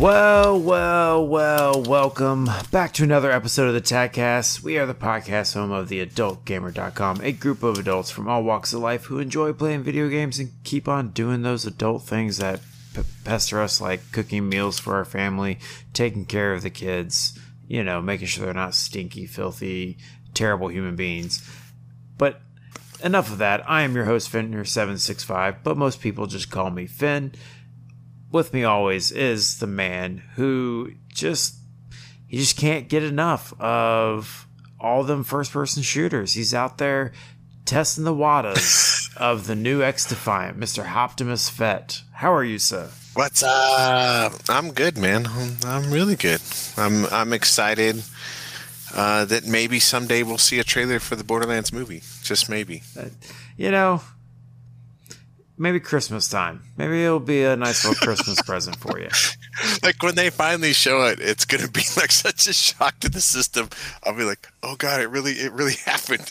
Well, well, well, welcome back to another episode of the TAGcast. We are the podcast home of the AdultGamer.com, a group of adults from all walks of life who enjoy playing video games and keep on doing those adult things that p- pester us, like cooking meals for our family, taking care of the kids, you know, making sure they're not stinky, filthy, terrible human beings. But enough of that. I am your host, Finner765, but most people just call me Finn with me always is the man who just he just can't get enough of all them first person shooters. He's out there testing the waters of the new X Defiant, Mr. Optimus Fett. How are you, sir? What's up? I'm good, man. I'm, I'm really good. I'm I'm excited uh, that maybe someday we'll see a trailer for the Borderlands movie. Just maybe. Uh, you know, maybe Christmas time. Maybe it'll be a nice little Christmas present for you. Like when they finally show it, it's gonna be like such a shock to the system. I'll be like, "Oh God, it really, it really happened."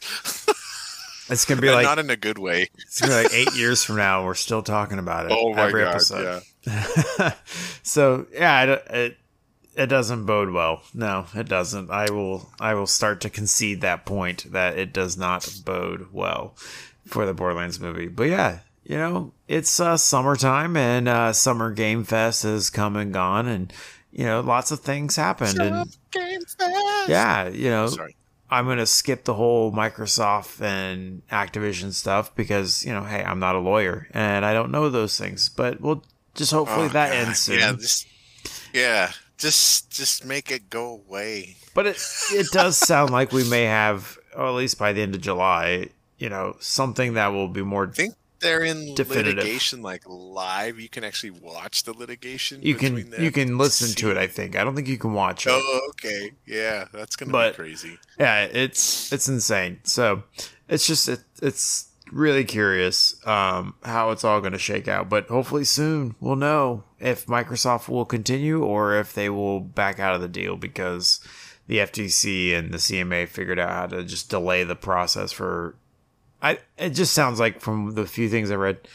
It's gonna be like not in a good way. It's gonna be like eight years from now. We're still talking about it. Oh my every God, episode. Yeah. so yeah, it, it it doesn't bode well. No, it doesn't. I will I will start to concede that point that it does not bode well for the Borderlands movie. But yeah, you know, it's uh, summertime and uh, Summer Game Fest has come and gone, and you know, lots of things happened. and yeah, you know, Sorry. I'm gonna skip the whole Microsoft and Activision stuff because you know, hey, I'm not a lawyer and I don't know those things. But we'll just hopefully Oh, that God. ends soon. Yeah, just, yeah, just just make it go away. But it it does sound like we may have, or at least by the end of July, you know, something that will be more. I think they're in Definitive. litigation, like live. You can actually watch the litigation. You can you can listen to it. I think I don't think you can watch it. Oh, okay. Yeah, that's gonna But- be crazy. Yeah, it's it's insane. So it's just it, it's really curious um, how it's all going to shake out. But hopefully soon we'll know if Microsoft will continue or if they will back out of the deal because the FTC and the CMA figured out how to just delay the process for. I it just sounds like from the few things I read,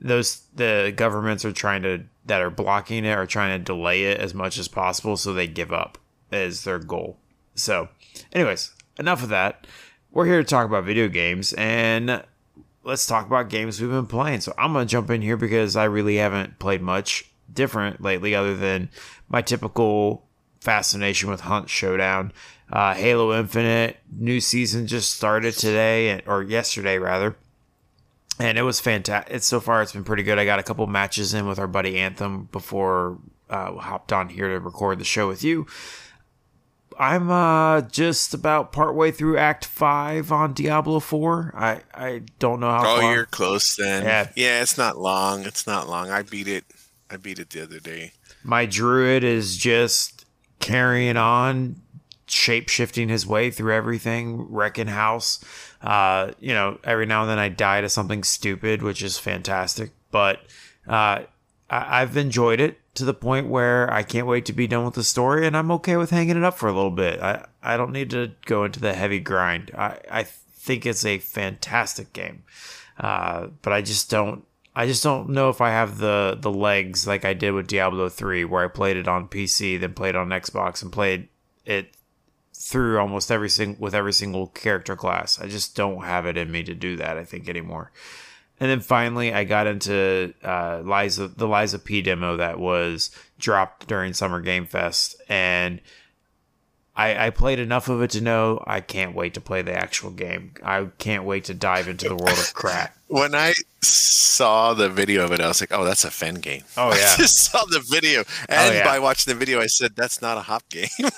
those the governments are trying to that are blocking it are trying to delay it as much as possible so they give up as their goal. So, anyways, enough of that. We're here to talk about video games and let's talk about games we've been playing. So, I'm to jump in here because I really haven't played much different lately other than my typical fascination with Hunt Showdown. Uh, Halo Infinite new season just started today or yesterday rather and it was fantastic. It's so far it's been pretty good. I got a couple matches in with our buddy Anthem before uh, hopped on here to record the show with you. I'm uh, just about partway through Act Five on Diablo Four. I I don't know how Oh, you're close then. Yeah. Yeah. it's not long. It's not long. I beat it. I beat it the other day. My druid is just carrying on, shape shifting his way through everything, wrecking house. Uh, you know, every now and then I die to something stupid, which is fantastic. But uh, I- I've enjoyed it to the point where I can't wait to be done with the story, and I'm okay with hanging it up for a little bit. I, I don't need to go into the heavy grind. I, I think it's a fantastic game, uh, but I just don't. I just don't know if I have the the legs like I did with Diablo 3 where I played it on PC then played on Xbox and played it through almost every single with every single character class. I just don't have it in me to do that I think anymore. And then finally I got into uh Liza the Lies of P demo that was dropped during Summer Game Fest and I, I played enough of it to know I can't wait to play the actual game. I can't wait to dive into the world of crap. When I saw the video of it, I was like, "Oh, that's a Fen game." Oh yeah, I just saw the video, oh, and Oh, yeah. by watching the video, I said, "That's not a hop game."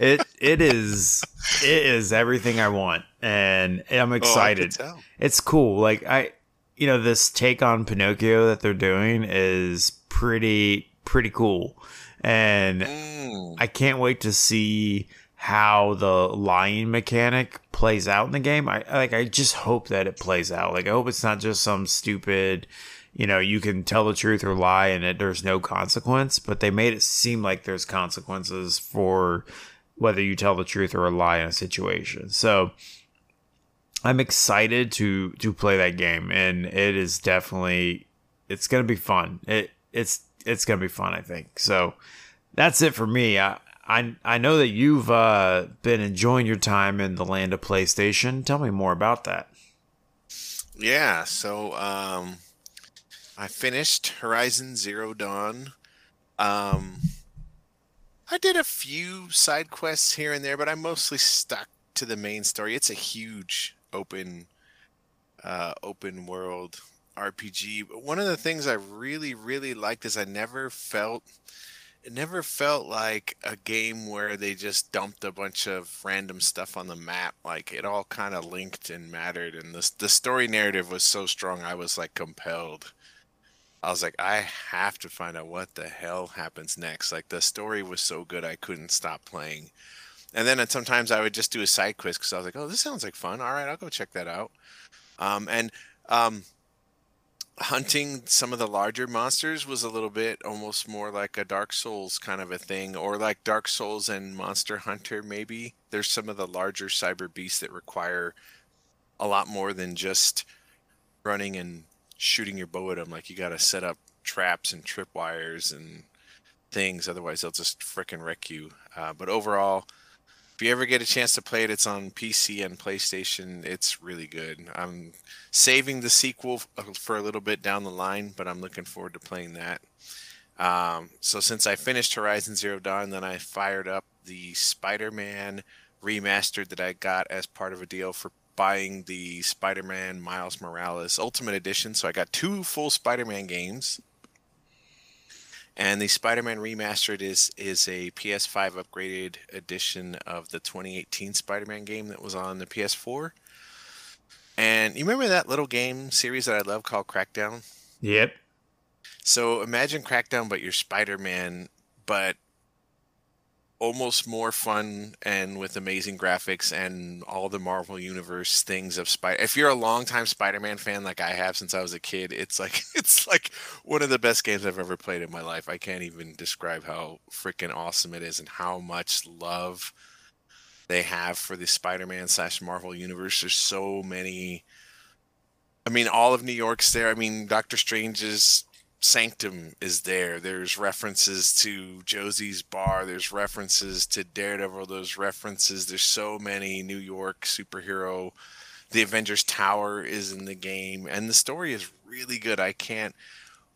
it it is it is everything I want, and I'm Oh, excited. tell. it's cool. Like I, you know, this take on Pinocchio that they're doing is pretty pretty cool, and Mm. I can't wait to see how the lying mechanic plays out in the game. I like I just hope that it plays out. Like I hope it's not just some stupid, you know, you can tell the truth or lie and it, there's no consequence, but they made it seem like there's consequences for whether you tell the truth or a lie in a situation. So I'm excited to to play that game and it is definitely it's going to be fun. It it's it's to be fun, I think. So that's it for me. I I, I know that you've uh, been enjoying your time in the land of PlayStation. Tell me more about that. Yeah, so um, I finished Horizon Zero Dawn. Um, I did a few side quests here and there, but I mostly stuck to the main story. It's a huge open, uh, open world RPG. But one of the things I really, really liked is I never felt. It never felt like a game where they just dumped a bunch of random stuff on the map. Like it all kind of linked and mattered, and the the story narrative was so strong. I was like compelled. I was like, I have to find out what the hell happens next. Like the story was so good, I couldn't stop playing. And then sometimes I would just do a side quest because I was like, oh, this sounds like fun. All right, I'll go check that out. Um, and um, hunting some of the larger monsters was a little bit almost more like a Dark Souls kind of a thing, or like Dark Souls and Monster Hunter, maybe. There's some of the larger cyber beasts that require a lot more than just running and shooting your bow at them. Like you got to set up traps and tripwires and things, otherwise they'll just frickin' wreck you. Uh, but overall, if you ever get a chance to play it, it's on PC and PlayStation. It's really good. I'm saving the sequel for a little bit down the line, but I'm looking forward to playing that. Um, so since I finished Horizon Zero Dawn, then I fired up the Spider-Man remastered that I got as part of a deal for buying the Spider-Man Miles Morales Ultimate Edition. So I got two full Spider-Man games. And the Spider-Man Remastered is is a PS5 upgraded edition of the 2018 Spider-Man game that was on the PS4. And you remember that little game series that I love called Crackdown? Yep. So imagine Crackdown, but you're Spider-Man, but almost more fun and with amazing graphics and all the Marvel Universe things of Spider. If you're a longtime Spider-Man fan like I have since I was a kid, it's like it's like one of the best games I've ever played in my life. I can't even describe how freaking awesome it is and how much love they have for the Spider-Man slash Marvel Universe. There's so many. I mean, all of New York's there. I mean, Doctor Strange's Sanctum is there. There's references to Josie's Bar. There's references to Daredevil. There's references. There's so many New York superhero. The Avengers Tower is in the game, and the story is really good. I can't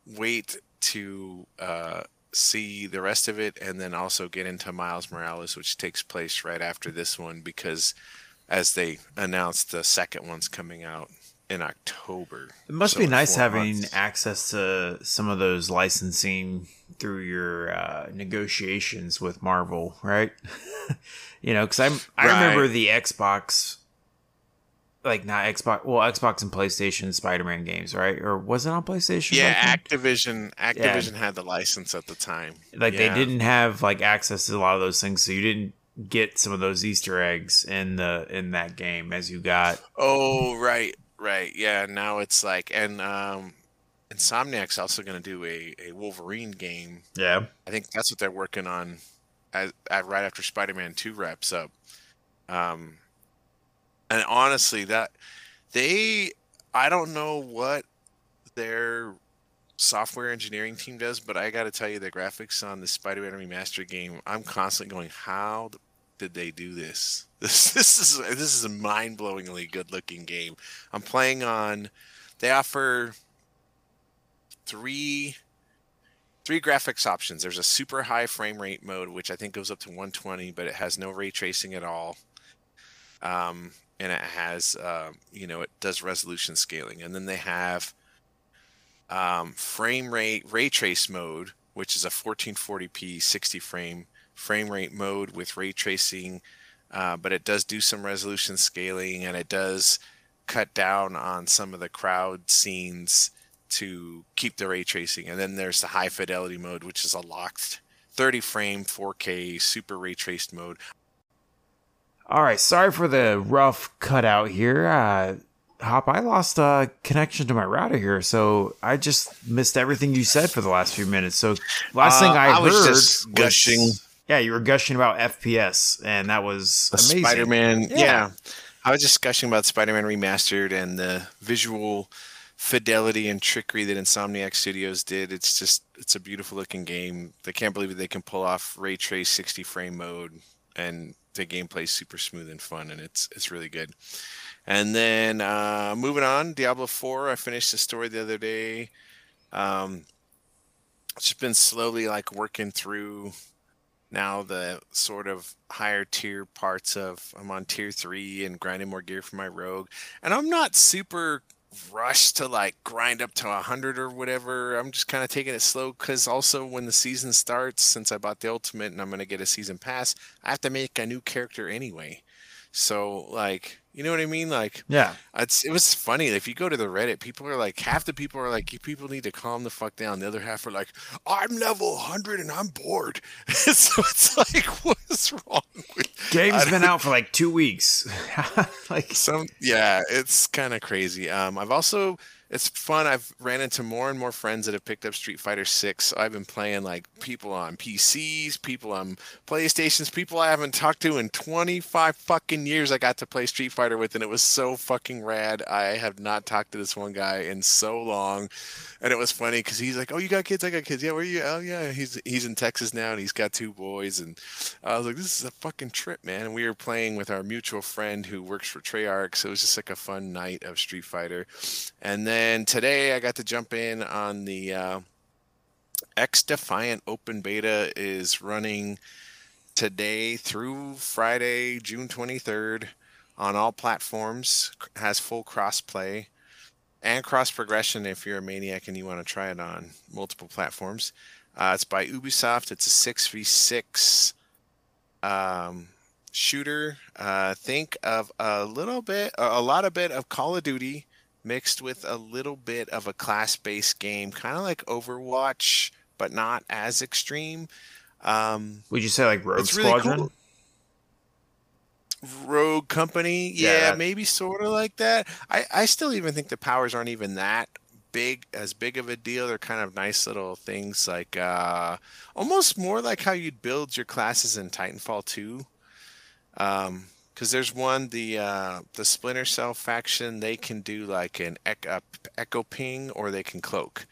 wait to uh, see the rest of it, and then also get into Miles Morales, which takes place right after this one, because as they announced, the second one's coming out in October. It must So be nice having months. access to some of those licensing through your uh, negotiations with Marvel, right? you know, because I'm I Right. remember the Xbox, like not Xbox, well Xbox and PlayStation Spider-Man games, right? Or was it on PlayStation? Yeah? Activision. Activision had the license at the time. like Yeah. they didn't have like access to a lot of those things, so you didn't get some of those Easter eggs in the in that game as you got. Oh, right, right. Yeah, now it's like, and um, Insomniac's also going to do a, a Wolverine game. Yeah, I think that's what they're working on at right after Spider-Man 2 wraps up. Um, and honestly, that they, I don't know what their software engineering team does, but I got to tell you, the graphics on the Spider-Man remastered game, I'm constantly going, how did they do this? This this is this is a mind-blowingly good-looking game. I'm playing on. They offer three three graphics options. There's a super high frame rate mode, which I think goes up to 120, but it has no ray tracing at all. Um, and it has, uh, you know, it does resolution scaling. And then they have um, frame rate ray trace mode, which is a 1440p 60 frame frame rate mode with ray tracing, uh, but it does do some resolution scaling and it does cut down on some of the crowd scenes to keep the ray tracing. And then there's the high fidelity mode, which is a locked 30 frame 4K super ray traced mode. All right, sorry for the rough cutout here. Uh, Hop, I lost uh, connection to my router here, so I just missed everything you said for the last few minutes. So last uh, thing I, I was heard just gushing. Was, yeah, you were gushing about FPS, and that was amazing. Spider-Man. Yeah. yeah. I was just gushing about Spider-Man Remastered and the visual fidelity and trickery that Insomniac Studios did. It's just it's a beautiful looking game. They can't believe that they can pull off ray trace 60 frame mode and the gameplay is super smooth and fun and it's it's really good. And then uh, moving on, Diablo 4, I finished the story the other day. Um, just been slowly like working through now the sort of higher tier parts of I'm on tier three and grinding more gear for my rogue. And I'm not super rushed to like grind up to a 100 or whatever. I'm just kind of taking it slow because also when the season starts, since I bought the ultimate and I'm going to get a season pass, I have to make a new character anyway. So like you know what I mean? Like, yeah, it's it was funny. If you go to the Reddit, people are like, half the people are like, people need to calm the fuck down. The other half are like, I'm level 100 and I'm bored. so it's like, what is wrong with? Game's been out for like two weeks. like some, yeah, it's kind of crazy. Um, I've also it's fun. I've ran into more and more friends that have picked up Street Fighter Six. I've been playing like people on PCs, people on PlayStations, people I haven't talked to in 25 fucking years. I got to play Street Fighter with, and it was so fucking rad. I have not talked to this one guy in so long, and it was funny because he's like, "Oh, you got kids? I got kids. Yeah, where are you? Oh, yeah, he's he's in Texas now, and he's got two boys." And I was like, "This is a fucking trip, man." And we were playing with our mutual friend who works for Treyarch, so it was just like a fun night of Street Fighter. And then today, I got to jump in on the uh, X Defiant Open Beta is running today through Friday, June twenty third, on all platforms. Has full crossplay and cross progression if you're a maniac and you want to try it on multiple platforms. Uh, it's by Ubisoft. It's a 6v6 um, shooter. Uh, think of a little bit, a lot of bit of Call of Duty mixed with a little bit of a class based game, kind of like Overwatch, but not as extreme. Um, Would you say like Rogue Squadron? Really cool. Rogue Company. Yeah, yeah maybe sort of like that. I, I still even think the powers aren't even that big as big of a deal. They're kind of nice little things like uh, almost more like how you'd build your classes in Titanfall 2. Um, because there's one the uh, the Splinter Cell faction they can do like an echo, echo ping or they can cloak,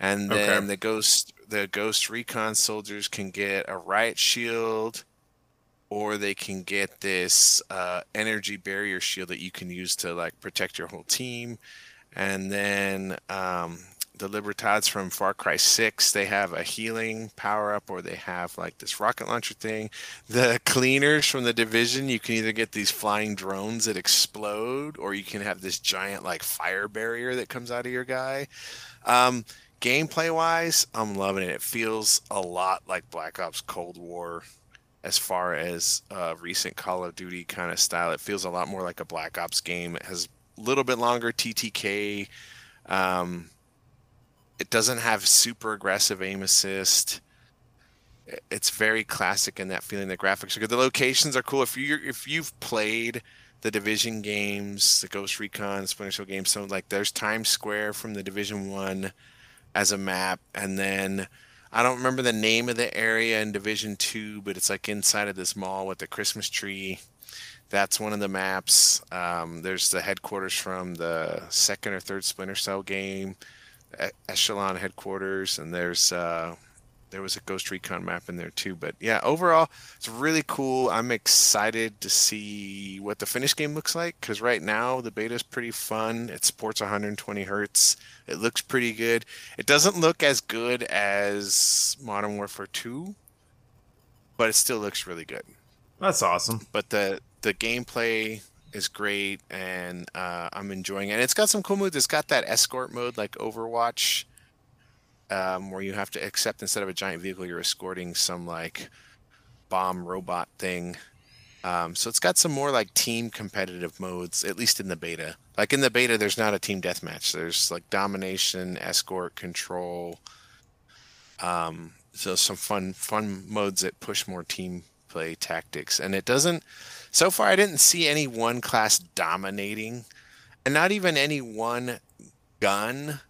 and then okay. the ghost the ghost recon soldiers can get a riot shield or they can get this uh, energy barrier shield that you can use to like protect your whole team. And then um, the Libertads from Far Cry 6, they have a healing power up or they have like this rocket launcher thing. The cleaners from the division, you can either get these flying drones that explode or you can have this giant like fire barrier that comes out of your guy. Um, gameplay wise, I'm loving it. It feels a lot like Black Ops Cold War as far as uh, recent Call of Duty kind of style. It feels a lot more like a Black Ops game. It has a little bit longer TTK. Um, it doesn't have super aggressive aim assist. It's very classic in that feeling. The graphics are good. The locations are cool. If you if you've played the Division games, the Ghost Recon, Splinter Cell games, so like there's Times Square from the Division One as a map, and then I don't remember the name of the area in Division Two, but it's like inside of this mall with the Christmas tree. That's one of the maps. Um, there's the headquarters from the second or third Splinter Cell game, Echelon headquarters, and there's uh, there was a Ghost Recon map in there too. But yeah, overall, it's really cool. I'm excited to see what the finished game looks like because right now the beta is pretty fun. It supports 120 hertz. It looks pretty good. It doesn't look as good as Modern Warfare 2, but it still looks really good. That's awesome. But the the gameplay is great, and uh, I'm enjoying it. And it's got some cool moves. It's got that escort mode like Overwatch um, where you have to accept instead of a giant vehicle, you're escorting some like bomb robot thing. Um, so it's got some more like team competitive modes, at least in the beta. Like in the beta, there's not a team deathmatch. There's like domination, escort, control. Um, so some fun fun modes that push more team play tactics, and it doesn't. So far, I didn't see any one class dominating, and not even any one gun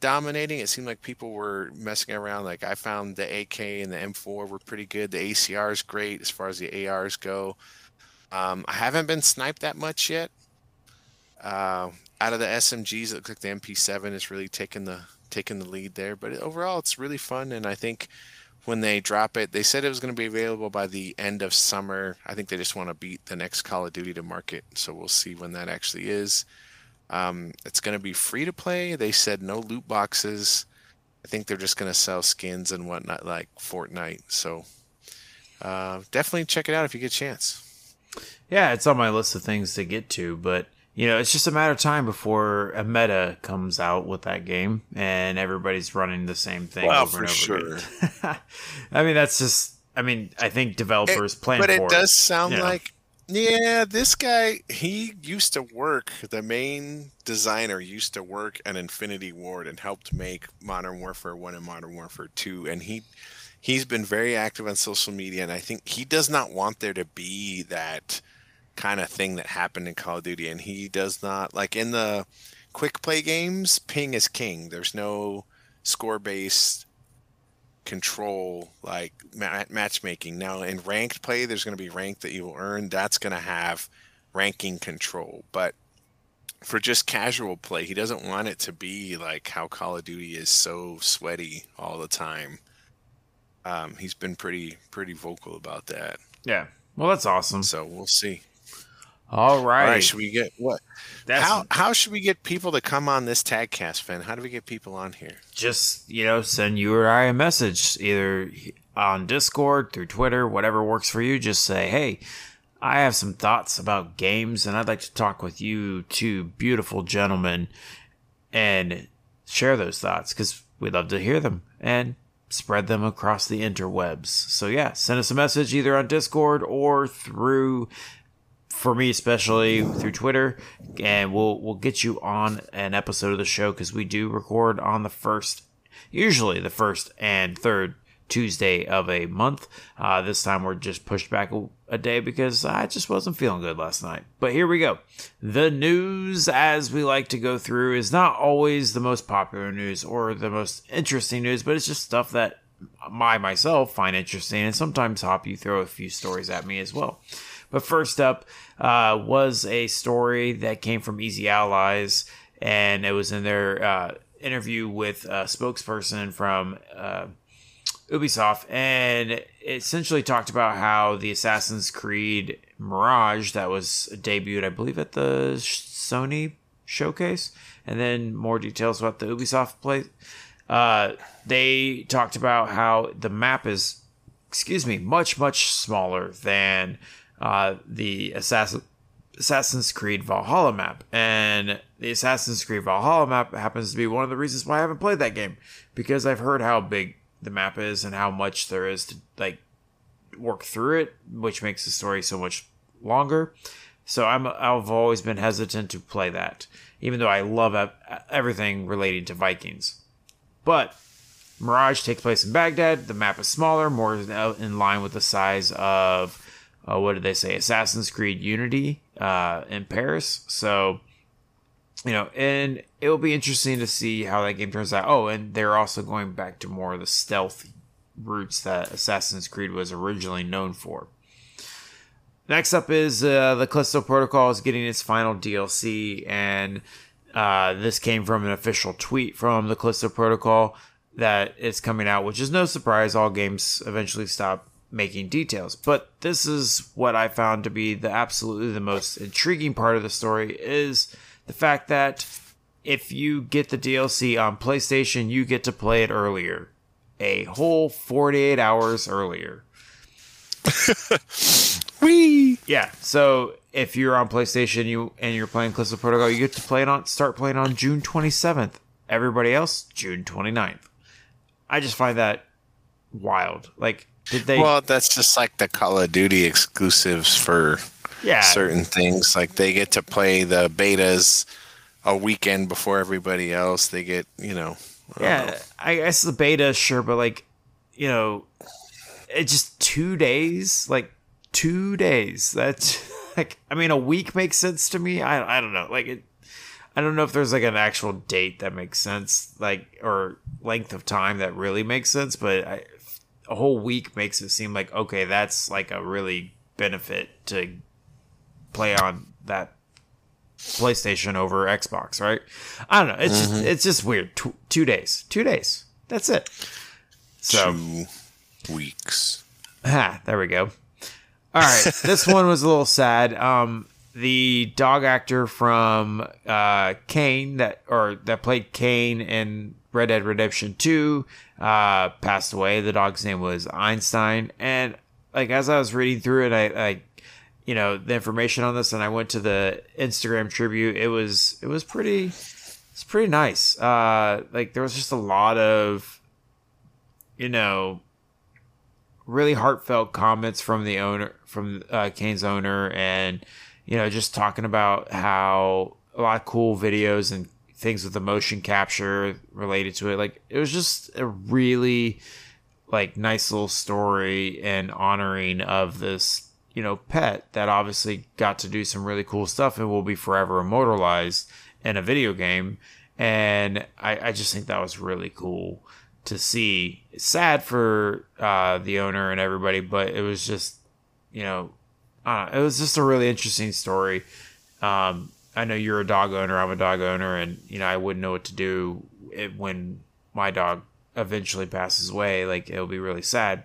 dominating. It seemed like people were messing around. Like I found the AK and the M4 were pretty good. The ACR is great as far as the ARs go. Um, I haven't been sniped that much yet. Uh, out of the SMGs, it looks like the MP7 is really taking the taking the lead there. But overall, it's really fun, and I think when they drop it, they said it was going to be available by the end of summer. I think they just want to beat the next Call of Duty to market, so we'll see when that actually is. Um, it's going to be free to play. They said no loot boxes. I think they're just going to sell skins and whatnot like Fortnite. So uh, definitely check it out if you get a chance. Yeah, it's on my list of things to get to, but you know, it's just a matter of time before a meta comes out with that game and everybody's running the same thing well, over for and over sure. again. I mean, that's just. I mean, I think developers It- plan but for it does sound you know. like yeah this guy he used to work the main designer used to work at infinity ward and helped make modern warfare 1 and modern warfare 2 and he he's been very active on social media and i think he does not want there to be that kind of thing that happened in call of duty and he does not like in the quick play games ping is king there's no score based control like ma- matchmaking. Now in ranked play, there's going to be rank that you will earn. That's going to have ranking control. But for just casual play, he doesn't want it to be like how Call of Duty is so sweaty all the time. Um, he's been pretty pretty vocal about that. Yeah. Well, that's awesome. So we'll see. All All right. right, should we get what? That's how how should we get people to come on this tagcast, Finn? How do we get people on here? just you know send you or I a message either on Discord through Twitter, whatever works for you. Just say, hey, I have some thoughts about games, and I'd like to talk with you two beautiful gentlemen and share those thoughts because we'd love to hear them and spread them across the interwebs. So yeah, send us a message either on Discord or through for me especially through Twitter, and we'll we'll get you on an episode of the show because we do record on the first, usually the first and third Tuesday of a month. Uh, this time we're just pushed back a, a day because I just wasn't feeling good last night. But here we go. The news, as we like to go through, is not always the most popular news or the most interesting news, but it's just stuff that I myself find interesting, and sometimes Hop, you throw a few stories at me as well. But first up uh, was a story that came from Easy Allies, and it was in their uh, interview with a spokesperson from uh, Ubisoft, and it essentially talked about how the Assassin's Creed Mirage that was debuted, I believe, at the Sony showcase, and then more details about the Ubisoft play. Uh, they talked about how the map is, excuse me, much much smaller than uh, the Assassin, Assassin's Creed Valhalla map, and the Assassin's Creed Valhalla map happens to be one of the reasons why I haven't played that game because I've heard how big the map is and how much there is to like work through it, which makes the story so much longer. So I'm I've always been hesitant to play that, even though I love everything relating to Vikings. But Mirage takes place in Baghdad. The map is smaller, more in line with the size of uh, what did they say? Assassin's Creed Unity uh, in Paris. So you know, and it will be interesting to see how that game turns out. Oh, and they're also going back to more of the stealth roots that Assassin's Creed was originally known for. Next up is uh, the Callisto Protocol is getting its final DLC, and uh, this came from an official tweet from the Callisto Protocol. that it's coming out, which is no surprise. All games eventually stop making details. But this is what I found to be the absolutely the most intriguing part of the story is the fact that if you get the DLC on PlayStation, you get to play it earlier. A whole 48 hours earlier. Wee. Yeah. So if you're on PlayStation you and you're playing Callisto Protocol, you get to play it on start playing on June 27th. Everybody else, June 29th. I just find that wild. Like did they Well, that's just like the Call of Duty exclusives for Yeah. certain things. Like they get to play the betas a weekend before everybody else. They get, you know. I don't know. Yeah, I guess the beta, sure, but like, you know, it's just two days, like two days. That's like, I mean, a week makes sense to me. I, I don't know, like it. I don't know if there's like an actual date that makes sense, like or length of time that really makes sense, but I, a whole week makes it seem like okay, that's like a really benefit to play on that PlayStation over Xbox, right? I don't know. It's just it's just weird. Tw- two days, two days. That's it. So Two weeks. Ah, there we go. All right, this one was a little sad. Um, the dog actor from uh, Kane that or that played Kane in Red Dead Redemption Two uh, passed away. The dog's name was Einstein, and like as I was reading through it, I, I you know the information on this, and I went to the Instagram tribute. It was it was pretty it's pretty nice. Uh, like there was just a lot of you know really heartfelt comments from the owner from uh, Kane's owner and you know just talking about how a lot of cool videos and things with the motion capture related to it like it was just a really like nice little story and honoring of this you know pet that obviously got to do some really cool stuff and will be forever immortalized in a video game and I, I just think that was really cool to see. Sad for uh, the owner and everybody, but it was just, you know, it was just a really interesting story. Um, I know you're a dog owner. I'm a dog owner, and you know I wouldn't know what to do it, when my dog eventually passes away. Like it'll be really sad,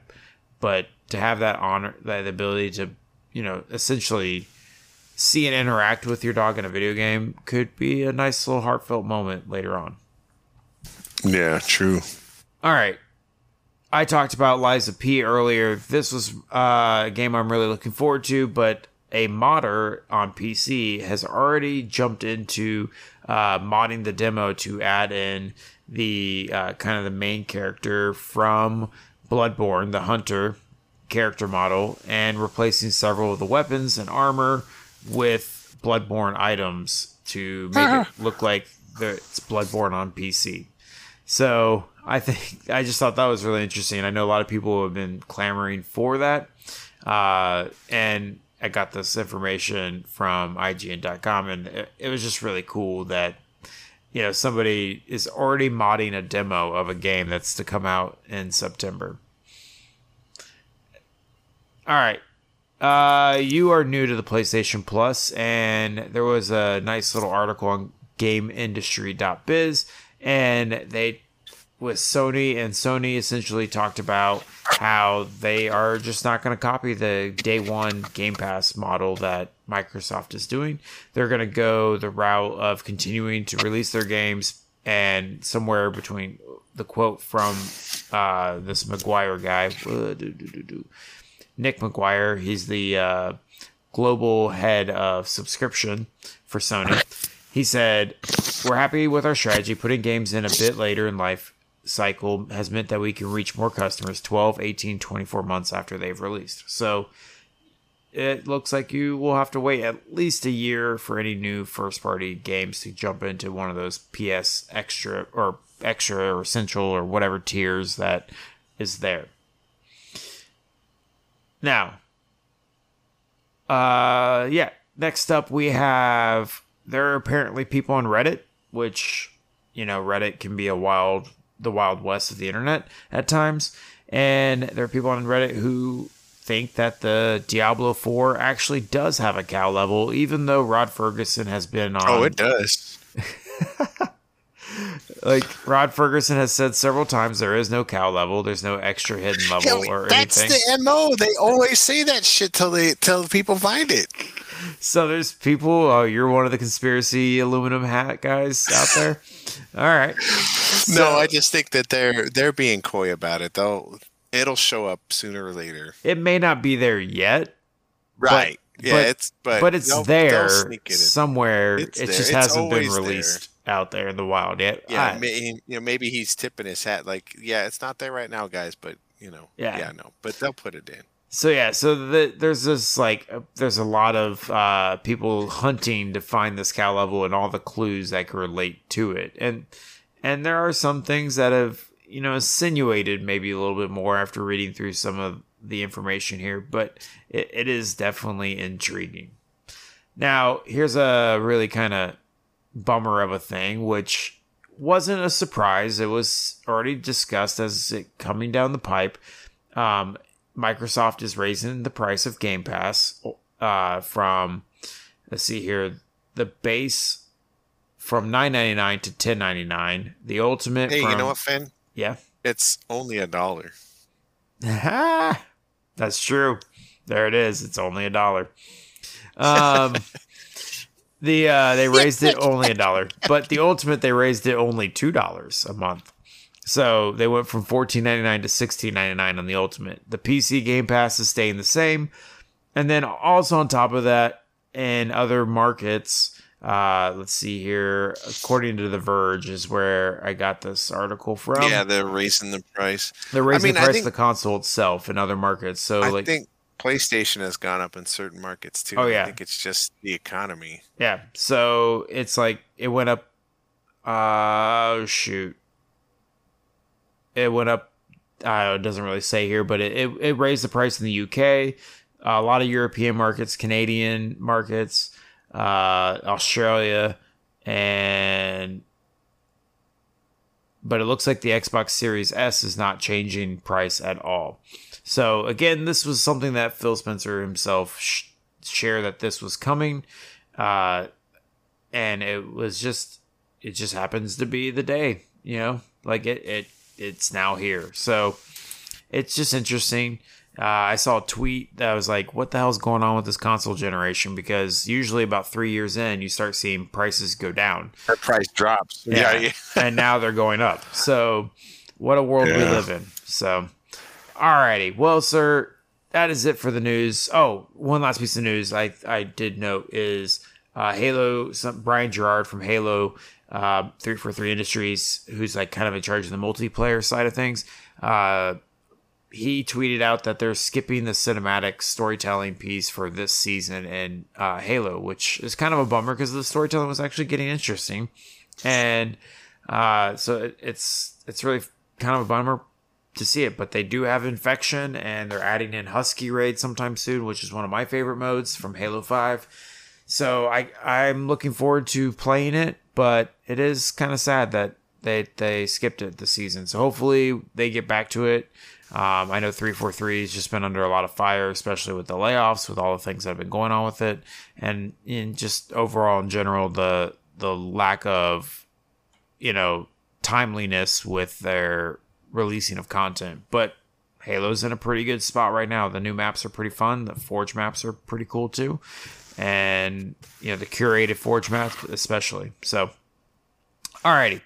but to have that honor, that ability to, you know, essentially see and interact with your dog in a video game could be a nice little heartfelt moment later on. Yeah, true. All right. I talked about Lies of P earlier. This was uh, a game I'm really looking forward to, but a modder on PC has already jumped into uh, modding the demo to add in the uh, kind of the main character from Bloodborne, the hunter character model, and replacing several of the weapons and armor with Bloodborne items to make it look like it's Bloodborne on PC. So I think I just thought that was really interesting. I know a lot of people have been clamoring for that, uh, and I got this information from IGN.com, and it, it was just really cool that you know somebody is already modding a demo of a game that's to come out in September. All right. Uh, you are new to the PlayStation Plus, and there was a nice little article on GameIndustry.biz, and they with Sony and Sony essentially talked about how they are just not going to copy the day one Game Pass model that Microsoft is doing. They're going to go the route of continuing to release their games and somewhere between the quote from uh, this Maguire guy, uh. Nick Maguire, he's the uh, global head of subscription for Sony. He said, We're happy with our strategy. Putting games in a bit later in life cycle has meant that we can reach more customers 12, 18, 24 months after they've released. So it looks like you will have to wait at least a year for any new first party games to jump into one of those PS extra or extra or essential or whatever tiers that is there. Now, uh, yeah. Next up, we have there are apparently people on Reddit, which you know Reddit can be a wild, the wild west of the internet at times, and there are people on Reddit who think that the Diablo 4 actually does have a cow level, even though Rod Fergusson has been on. Oh, it does. like like Rod Fergusson has said several times, there is no cow level. There's no extra hidden level Yeah, or that's anything. the mo. They always say that shit till they till people find it. So there's people. Oh, you're one of the conspiracy aluminum hat guys out there. All right. no, I just think that they're they're being coy about it. They'll it'll show up sooner or later. it may not be there yet, Right. yeah, but- it's but but, it's they'll- there they'll it somewhere. It's it there. just It's hasn't been always there. released out there in the wild yet. Yeah, I- may, you know, maybe he's tipping his hat like, yeah, it's not there right now, guys, but you know, Yeah. yeah, no, but they'll put it in. So yeah, so the, there's this like uh, there's a lot of uh, people hunting to find this cow level and all the clues that can relate to it, and and there are some things that have you know insinuated maybe a little bit more after reading through some of the information here, but it, it is definitely intriguing. Now here's a really kind of bummer of a thing, which wasn't a surprise. It was already discussed as it coming down the pipe. Um, Microsoft is raising the price of Game Pass uh, from let's see here the base from nine ninety nine to ten ninety nine. The ultimate. Hey, from, you know what, Finn? Yeah, It's only a dollar. that's true. There it is. It's only a dollar. Um, the uh, they raised it only a dollar, but the ultimate they raised it only two dollars a month. So they went from fourteen ninety nine to sixteen ninety nine on the ultimate. The PC Game Pass is staying the same, and then also on top of that, in other markets, uh, let's see here. According to The Verge, is where I got this article from. yeah, they're raising the price. they're raising mean, the price think- of the console itself in other markets. So I like, think PlayStation has gone up in certain markets too. Oh, yeah. I think it's just the economy. Yeah. So it's like it went up. Uh, shoot. It went up. Uh, it doesn't really say here, but it, it, it raised the price in the UK, a lot of European markets, Canadian markets, uh, Australia, and but it looks like the Xbox Series S is not changing price at all. So again, this was something that Phil Spencer himself sh- shared that this was coming, uh, and it was just it just happens to be the day, you know, like it it it's now here. So it's just interesting. Uh, I saw a tweet that was like, "What the hell's going on with this console generation?" Because usually about three years in, you start seeing prices go down, Their price drops. Yeah. Yeah, yeah. and now they're going up. So, what a world we live in. So, alrighty, well, sir, that is it for the news. Oh, one last piece of news I I did note is uh, Halo. Some, Brian Jarrard from Halo. Uh, 343 Industries, who's like kind of in charge of the multiplayer side of things, uh, he tweeted out that they're skipping the cinematic storytelling piece for this season in uh, Halo, which is kind of a bummer because the storytelling was actually getting interesting, and uh, so it, it's it's really kind of a bummer to see it. But they do have infection, and they're adding in Husky Raid sometime soon, which is one of my favorite modes from Halo Five. So I I'm looking forward to playing it, but it is kind of sad that they they skipped it this season. So hopefully they get back to it. Um, I know 343 has just been under a lot of fire, especially with the layoffs, with all the things that have been going on with it, and in just overall in general the the lack of you know timeliness with their releasing of content. But Halo's in a pretty good spot right now. The new maps are pretty fun. The Forge maps are pretty cool too, and you know the curated Forge maps especially. So, alrighty.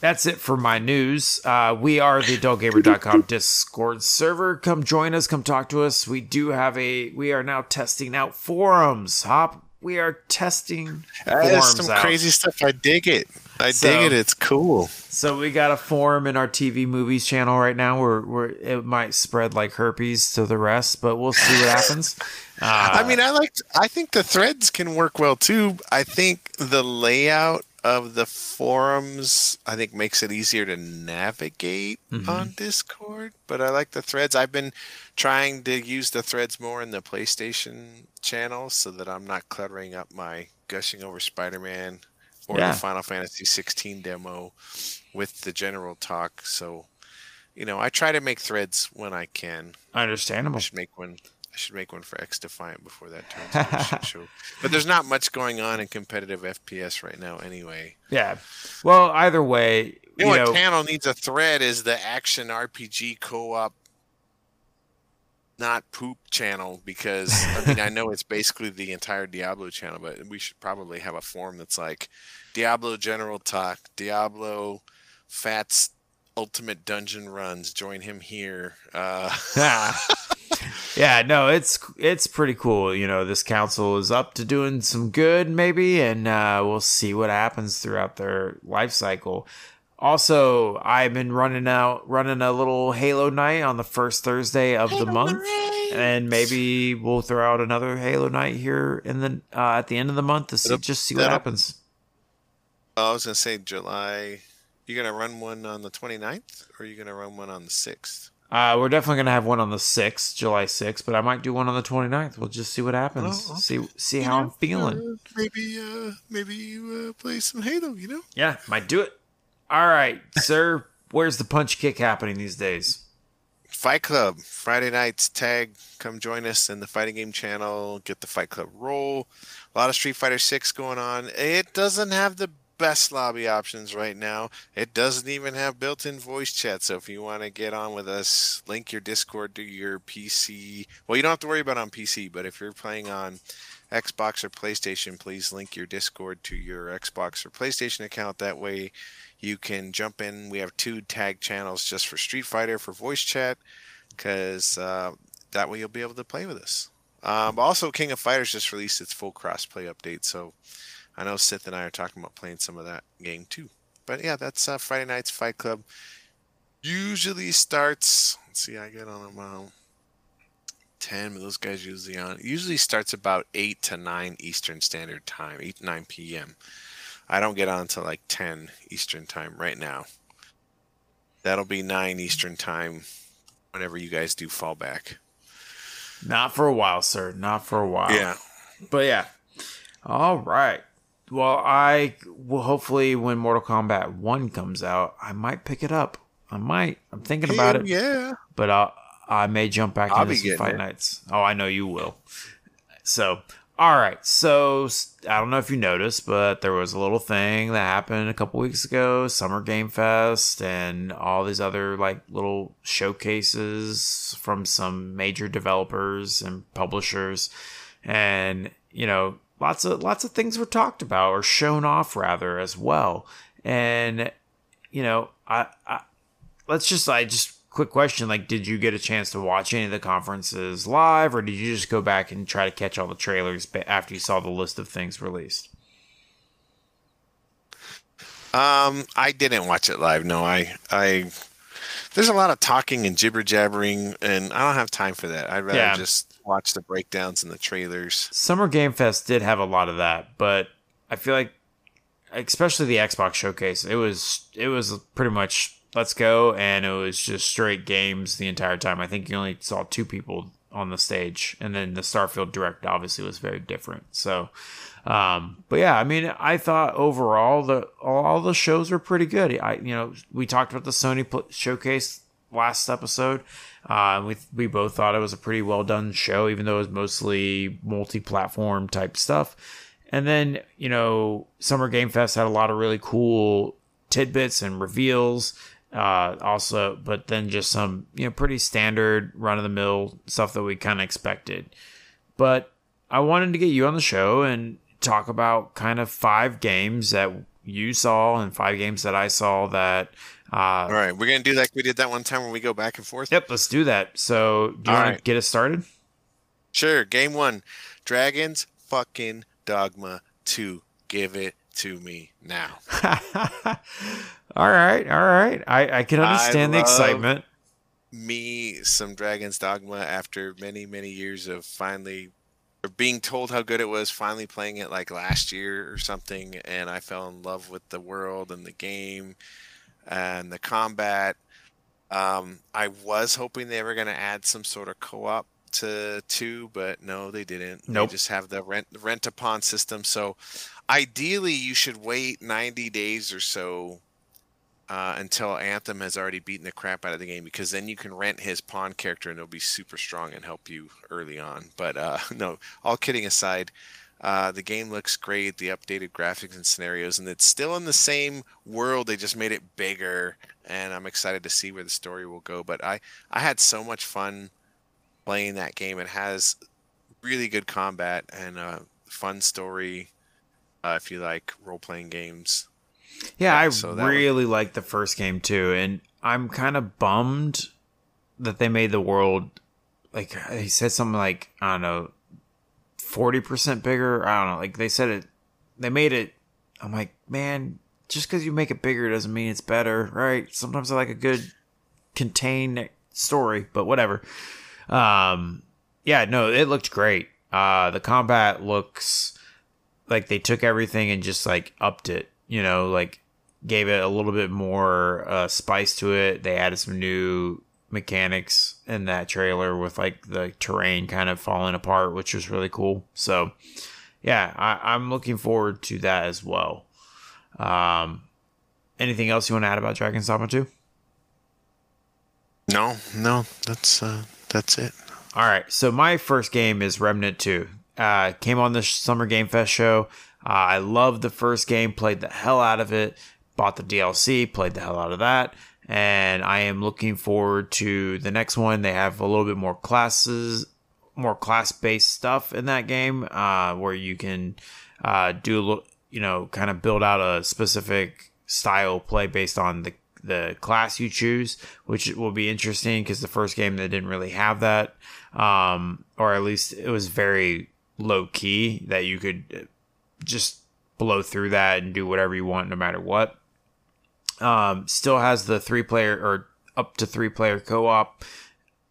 That's it for my news. Uh, we are the adultgamer.com Discord server. Come join us. Come talk to us. We do have a. We are now testing out forums. Hop. We are testing That forums some out. crazy stuff. I dig it. I So- dig it. It's cool. So we got a forum in our TV movies channel right now where, where it might spread like herpes to the rest, but we'll see what happens. Uh, I mean, I like. I think the threads can work well too. I think the layout of the forums, I think, makes it easier to navigate Mhm. on Discord. But I like the threads. I've been trying to use the threads more in the PlayStation channel so that I'm not cluttering up my gushing over Spider-Man or Yeah. the Final Fantasy 16 demo with the general talk. So, you know, I try to make threads when I can. understandable. should make one I should make one for X Defiant before that turns into a show. But there's not much going on in competitive FPS right now, anyway. Yeah. Well, either way, You know what channel needs a thread is the action RPG co-op not poop channel because I mean I know it's basically the entire Diablo channel, but we should probably have a form that's like Diablo General Talk, Diablo Fats Ultimate Dungeon Runs. Join him here. Uh, yeah, no, it's it's pretty cool. You know, this council is up to doing some good, maybe, and uh, we'll see what happens throughout their life cycle. Also, I've been running out, running a little Halo night on the first Thursday of the month, and maybe we'll throw out another Halo night here in the uh, at the end of the month to see, That'll- just see what that'll- happens. I was gonna say July. You gonna run one on the 29th, or are you gonna run one on the sixth? Uh, we're definitely gonna have one on the sixth, July sixth, but I might do one on the 29th. We'll just see what happens. Oh, okay. See see how I'm feeling. Uh, maybe, uh, maybe you uh, play some Halo. You know. Yeah, might do it. All right, sir. Where's the punch kick happening these days? Fight Club Friday nights tag. Come join us in the fighting game channel. Get the Fight Club roll. A lot of Street Fighter Six going on. It doesn't have the best lobby options right now. It doesn't even have built-in voice chat. So if you want to get on with us, link your Discord to your PC. Well, you don't have to worry about on PC, but if you're playing on Xbox or PlayStation, please link your Discord to your Xbox or PlayStation account. That way you can jump in. We have two tag channels just for Street Fighter for voice chat, because uh, that way you'll be able to play with us. Um, also, King of Fighters just released its full cross-play update, so I know Sith and I are talking about playing some of that game too. But yeah, that's uh, Friday Night's Fight Club. Usually starts. Let's see, I get on about ten. But those guys usually on. Usually starts about eight to nine Eastern Standard Time, eight nine p.m. I don't get on until like 10 Eastern time right now. That'll be 9 Eastern time whenever you guys do fall back. Not for a while, sir. Not for a while. Yeah. But yeah. All right. Well, I will hopefully when Mortal Kombat 1 comes out, I might pick it up. I might. I'm thinking about it, Yeah. but I I may jump back I'll into some fight it. nights. Oh, I know you will. So, all right. So, I don't know if you noticed, but there was a little thing that happened a couple weeks ago, Summer Game Fest and all these other like little showcases from some major developers and publishers and, you know, lots of lots of things were talked about or shown off rather as well. And you know, I, I let's just I just quick question like did you get a chance to watch any of the conferences live or did you just go back and try to catch all the trailers after you saw the list of things released Um, I didn't watch it live. No, I, I, there's a lot of talking and jibber jabbering, and I don't have time for that. I'd rather Yeah. just watch the breakdowns and the trailers. summer game fest did have a lot of that but i feel like especially the xbox showcase it was it was pretty much let's go. And it was just straight games the entire time. I think you only saw two people on the stage. And then the starfield direct obviously was very different. So um but yeah i mean i thought overall the all the shows were pretty good. I you know we talked about the sony pl- showcase last episode. Uh, we we both thought it was a pretty well done show, even though it was mostly multi platform type stuff. And then you know, Summer Game Fest had a lot of really cool tidbits and reveals. Uh, also, but then just some you know pretty standard run of the mill stuff that we kind of expected. But I wanted to get you on the show and talk about kind of five games that you saw and five games that I saw that. Uh, All right, we're gonna do like we did that one time when we go back and forth. Yep, let's do that. So, do you want to get us started? Sure. Game one, Dragons fucking Dogma two. Give it to me now. all right, all right. I, I can understand the excitement. me some Dragon's Dogma after many, many years of finally or being told how good it was, finally playing it like last year or something, and I fell in love with the world and the game and the combat. Um, I was hoping they were going to add some sort of co-op to two, but no, they didn't. Nope. They just have the rent rent upon system. So ideally, you should wait 90 days or so uh, until Anthem has already beaten the crap out of the game because then you can rent his pawn character and it'll be super strong and help you early on. But uh, no, all kidding aside, uh, the game looks great, the updated graphics and scenarios, and it's still in the same world. They just made it bigger, and I'm excited to see where the story will go. But I, I had so much fun playing that game. It has really good combat and a fun story. Uh, if you like role playing games, yeah, I so really was... liked the first game too, and I'm kind of bummed that they made the world like he said something like I don't know, forty percent bigger. I don't know, like they said it, they made it. I'm like, man, just because you make it bigger doesn't mean it's better, right? Sometimes I like a good contained story, but whatever. Um, yeah, no, it looked great. Uh, the combat looks like they took everything and just like upped it. You know, like gave it a little bit more uh, spice to it. They added some new mechanics in that trailer with like the terrain kind of falling apart, which was really cool. So, yeah, I, am looking forward to that as well. Um, anything else you want to add about Dragon's Dogma 2? No, no, that's uh, that's it. All right. So my first game is Remnant 2. Uh, came on the Summer Game Fest show. Uh, I loved the first game, played the hell out of it, bought the DLC, played the hell out of that. And I am looking forward to the next one. They have a little bit more classes, more class based stuff in that game uh, where you can uh, do a little, you know, kind of build out a specific style play based on the the class you choose, which will be interesting because the first game they didn't really have that, um, or at least it was very low key that you could just blow through that and do whatever you want no matter what. Um, still has the three player or up to three player co op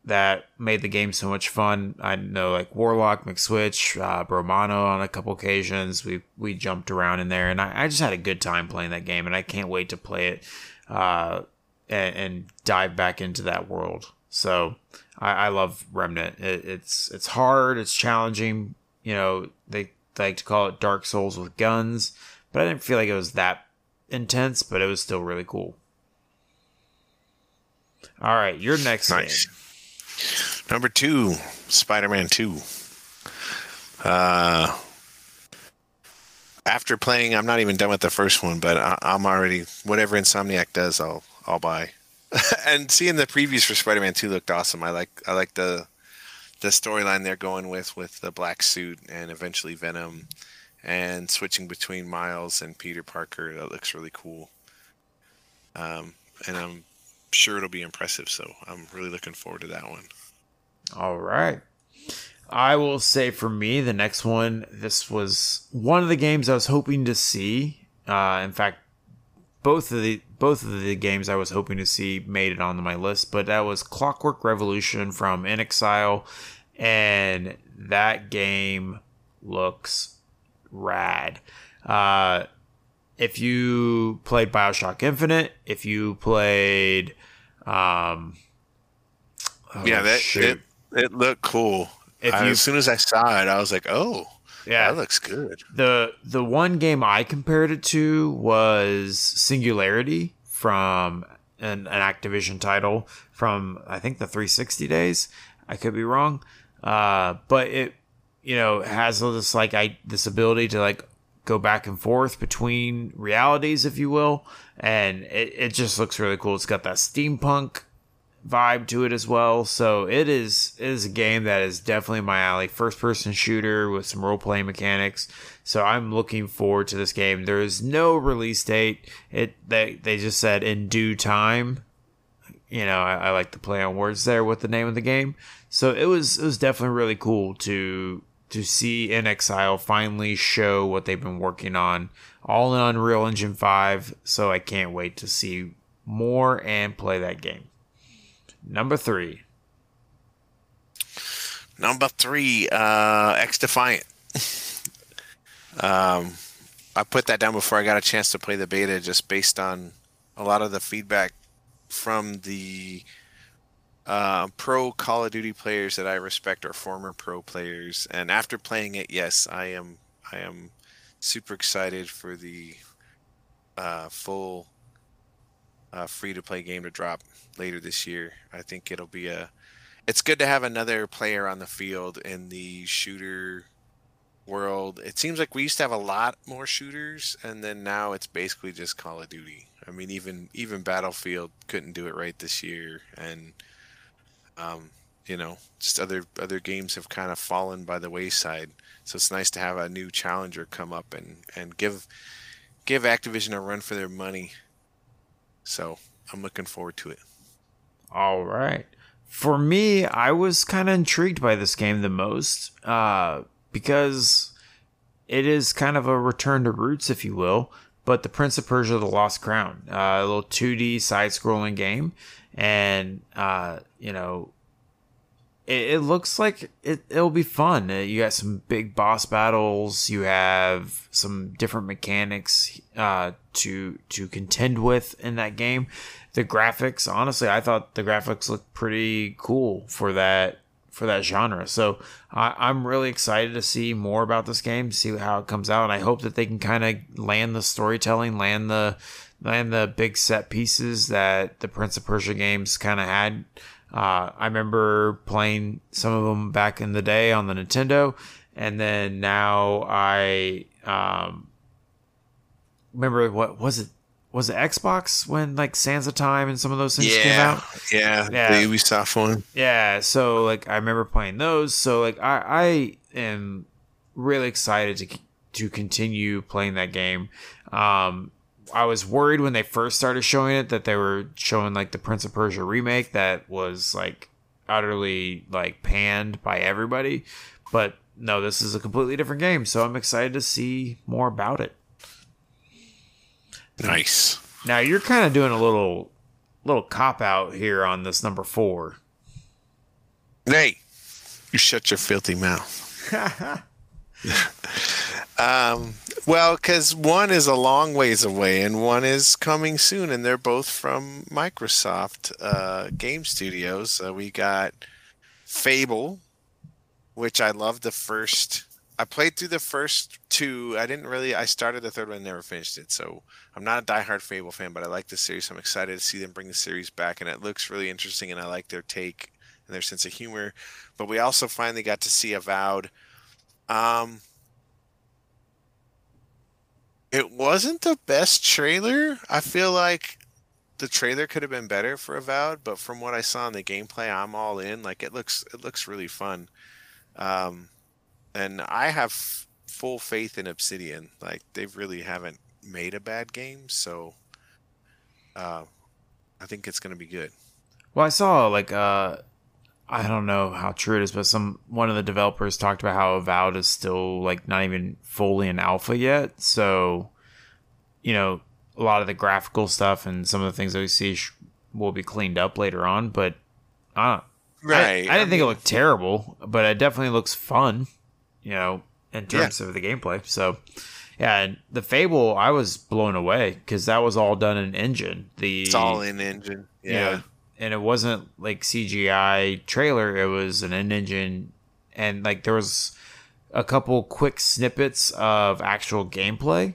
that made the game so much fun. I know like Warlock, McSwitch, uh, Bromano on a couple occasions. We we jumped around in there, and I, I, just had a good time playing that game, and I can't wait to play it uh, and, and, dive back into that world. So I, I love Remnant. It, it's it's hard, it's challenging. You know, they like to call it Dark Souls with guns, but I didn't feel like it was that intense. But it was still really cool. All right, your next nice. game. Number two, Spider-Man Two. Uh, after playing, I'm not even done with the first one, but I, am already whatever Insomniac does, I'll I'll buy. and seeing the previews for Spider-Man 2 looked awesome. I like I like the the storyline they're going with with the black suit and eventually Venom, and switching between Miles and Peter Parker. That looks really cool. Um, and I'm sure it'll be impressive. So I'm really looking forward to that one. All right. I will say for me, the next one, this was one of the games I was hoping to see. Uh, in fact, both of the both of the games I was hoping to see made it onto my list, but that was Clockwork Revolution from inXile, and that game looks rad. Uh, if you played Bioshock Infinite, if you played, um, oh, yeah, that shoot. it it looked cool. If I, you, as soon as I saw it, I was like, "Oh, yeah, that looks good." the The one game I compared it to was Singularity from an, an Activision title from I think the 360 days. I could be wrong, uh, but it you know has this like I this ability to like go back and forth between realities, if you will, and it, it just looks really cool. It's got that steampunk vibe to it as well. So it is it is a game that is definitely my alley. First person shooter with some role playing mechanics. So I'm looking forward to this game. There is no release date. It they they just said in due time. You know, I, I like to play on words there with the name of the game. So it was it was definitely really cool to to see inXile finally show what they've been working on all in Unreal Engine 5. So I can't wait to see more and play that game. Number three. Number three, uh, Defiant. um, I put that down before I got a chance to play the beta, just based on a lot of the feedback from the uh, pro Call of Duty players that I respect or former pro players. And after playing it, yes, I am I am super excited for the uh, full uh, free to play game to drop later this year. I think it'll be a. It's good to have another player on the field in the shooter world. It seems like we used to have a lot more shooters, and then now it's basically just Call of Duty. I mean, even even Battlefield couldn't do it right this year, and um, you know, just other other games have kind of fallen by the wayside. So it's nice to have a new challenger come up and and give give Activision a run for their money. So I'm looking forward to it. All right. For me, I was kind of intrigued by this game the most uh, because it is kind of a return to roots, if you will. But the Prince of Persia: The Lost Crown, uh, a little 2D side-scrolling game, and uh, you know, it, it looks like it, it'll be fun. Uh, you got some big boss battles. You have some different mechanics uh, to to contend with in that game. The graphics, honestly, I thought the graphics looked pretty cool for that for that genre. So I, am really excited to see more about this game, see how it comes out, and I hope that they can kind of land the storytelling, land the land the big set pieces that the Prince of Persia games kind of had uh, I remember playing some of them back in the day on the Nintendo, and then now I um, remember what was it? Was it Xbox when like Sands of Time and some of those things yeah, came out? Yeah, yeah, the Ubisoft one. Yeah, so like I remember playing those. So like I I am really excited to to continue playing that game. Um, I was worried when they first started showing it that they were showing like the Prince of Persia remake that was like utterly like panned by everybody. But no, this is a completely different game, so I'm excited to see more about it. Nice. Now you're kind of doing a little little cop out here on this number 4. Hey, you shut your filthy mouth. Um, well, because one is a long ways away and one is coming soon, and they're both from Microsoft uh, Game Studios. Uh, we got Fable, which I love the first. I played through the first two. I didn't really. I started the third one, and never finished it. So I'm not a diehard Fable fan, but I like the series. I'm excited to see them bring the series back, and it looks really interesting. And I like their take and their sense of humor. But we also finally got to see Avowed. Um, it wasn't the best trailer. I feel like the trailer could have been better for Avowed, but from what I saw in the gameplay, I'm all in. Like it looks, it looks really fun. Um, and I have full faith in Obsidian. Like they really haven't made a bad game, so uh, I think it's to be good. Well, I saw like uh, I don't know how true it is, but some one of the developers talked about how Avowed is still like not even fully in alpha yet. So, you know, a lot of the graphical stuff and some of the things that we see sh- will be cleaned up later on. But uh, right, I, I didn't I think mean, it looked terrible, but it definitely looks fun. You know, in terms yeah. of the gameplay. So, yeah, the Fable, I was blown away because that was all done in engine. The it's all in engine. Yeah. You know, and it wasn't like CGI trailer. It was an in-engine, and like there was a couple quick snippets of actual gameplay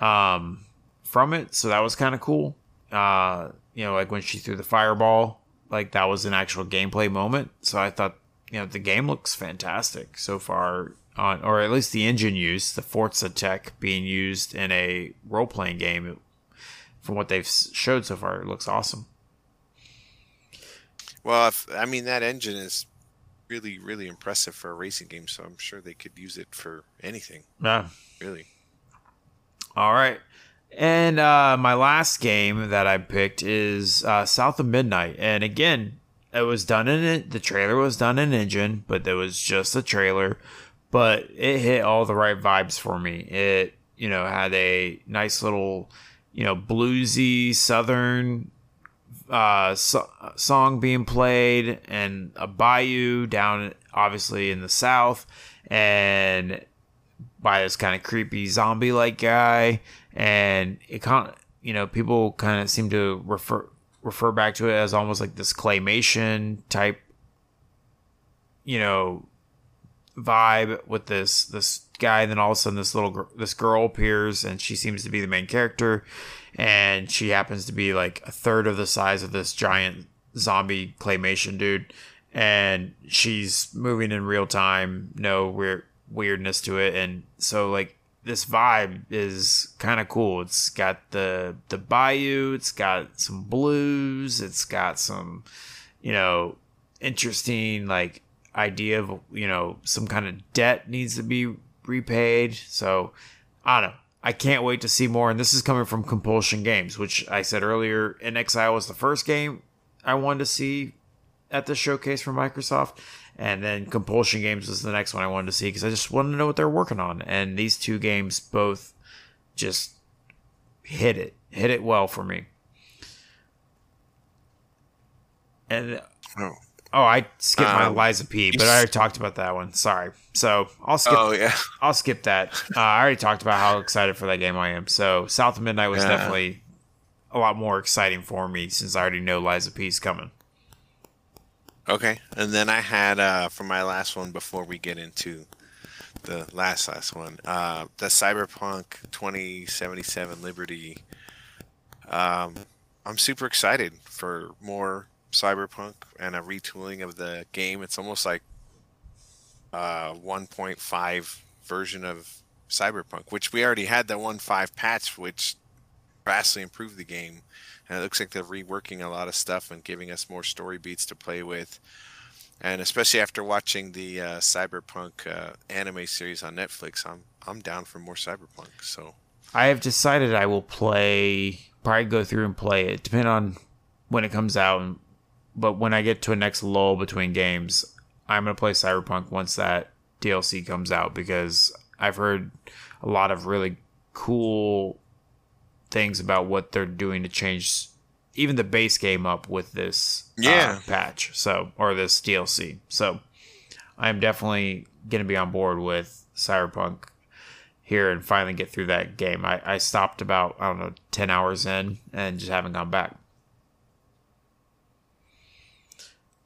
um, from it, so that was kind of cool. Uh, you know, like when she threw the fireball, like that was an actual gameplay moment. So I thought, you know, the game looks fantastic so far on, or at least the engine use, the Forza tech being used in a role playing game. From what they've showed so far, it looks awesome. Well, if, I mean that engine is really, really impressive for a racing game, so I'm sure they could use it for anything. Yeah, really. All right, and uh, my last game that I picked is uh, South of Midnight, and again, it was done in it. The trailer was done in engine, but there was just a trailer. But it hit all the right vibes for me. It you know had a nice little you know bluesy southern uh, so- song being played and a bayou down obviously in the south and by this kind of creepy zombie like guy and it kind of you know people kind of seem to refer refer back to it as almost like this claymation type you know vibe with this this guy, and then all of a sudden this little this girl appears, and she seems to be the main character, and she happens to be like a third of the size of this giant zombie claymation dude, and she's moving in real time, no weird weirdness to it, and so like this vibe is kind of cool. It's got the the bayou, it's got some blues, it's got some you know interesting like idea of you know some kind of debt needs to be repaid. So I don't know. I can't wait to see more. And this is coming from Compulsion Games, which I said earlier, inXile was the first game I wanted to see at the showcase from Microsoft. And then Compulsion Games was the next one I wanted to see because I just wanted to know what they're working on. And these two games both just hit it, hit it well for me. And oh, oh I skipped um, my of P, but I already talked about that one. Sorry. So I'll skip. Oh yeah, I'll skip that. Uh, I already talked about how excited for that game I am. So South of Midnight was yeah. definitely a lot more exciting for me since I already know Lies of P is coming. Okay, and then I had uh, for my last one before we get into the last last one, uh, the Cyberpunk 2077 Liberty. Um, I'm super excited for more Cyberpunk and a retooling of the game. It's almost like uh, 1.5 version of Cyberpunk, which we already had the 1.5 patch, which vastly improved the game and it looks like they're reworking a lot of stuff and giving us more story beats to play with. And especially after watching the uh, Cyberpunk uh, anime series on Netflix, I'm I'm down for more Cyberpunk. So I have decided I will play, probably go through and play it, depending on when it comes out. But when I get to a next lull between games, I'm gonna play Cyberpunk once that DLC comes out because I've heard a lot of really cool things about what they're doing to change even the base game up with this uh, yeah. uh, patch. So or this DLC. So I'm definitely gonna be on board with Cyberpunk here and finally get through that game. I, I stopped about I don't know ten hours in and just haven't gone back.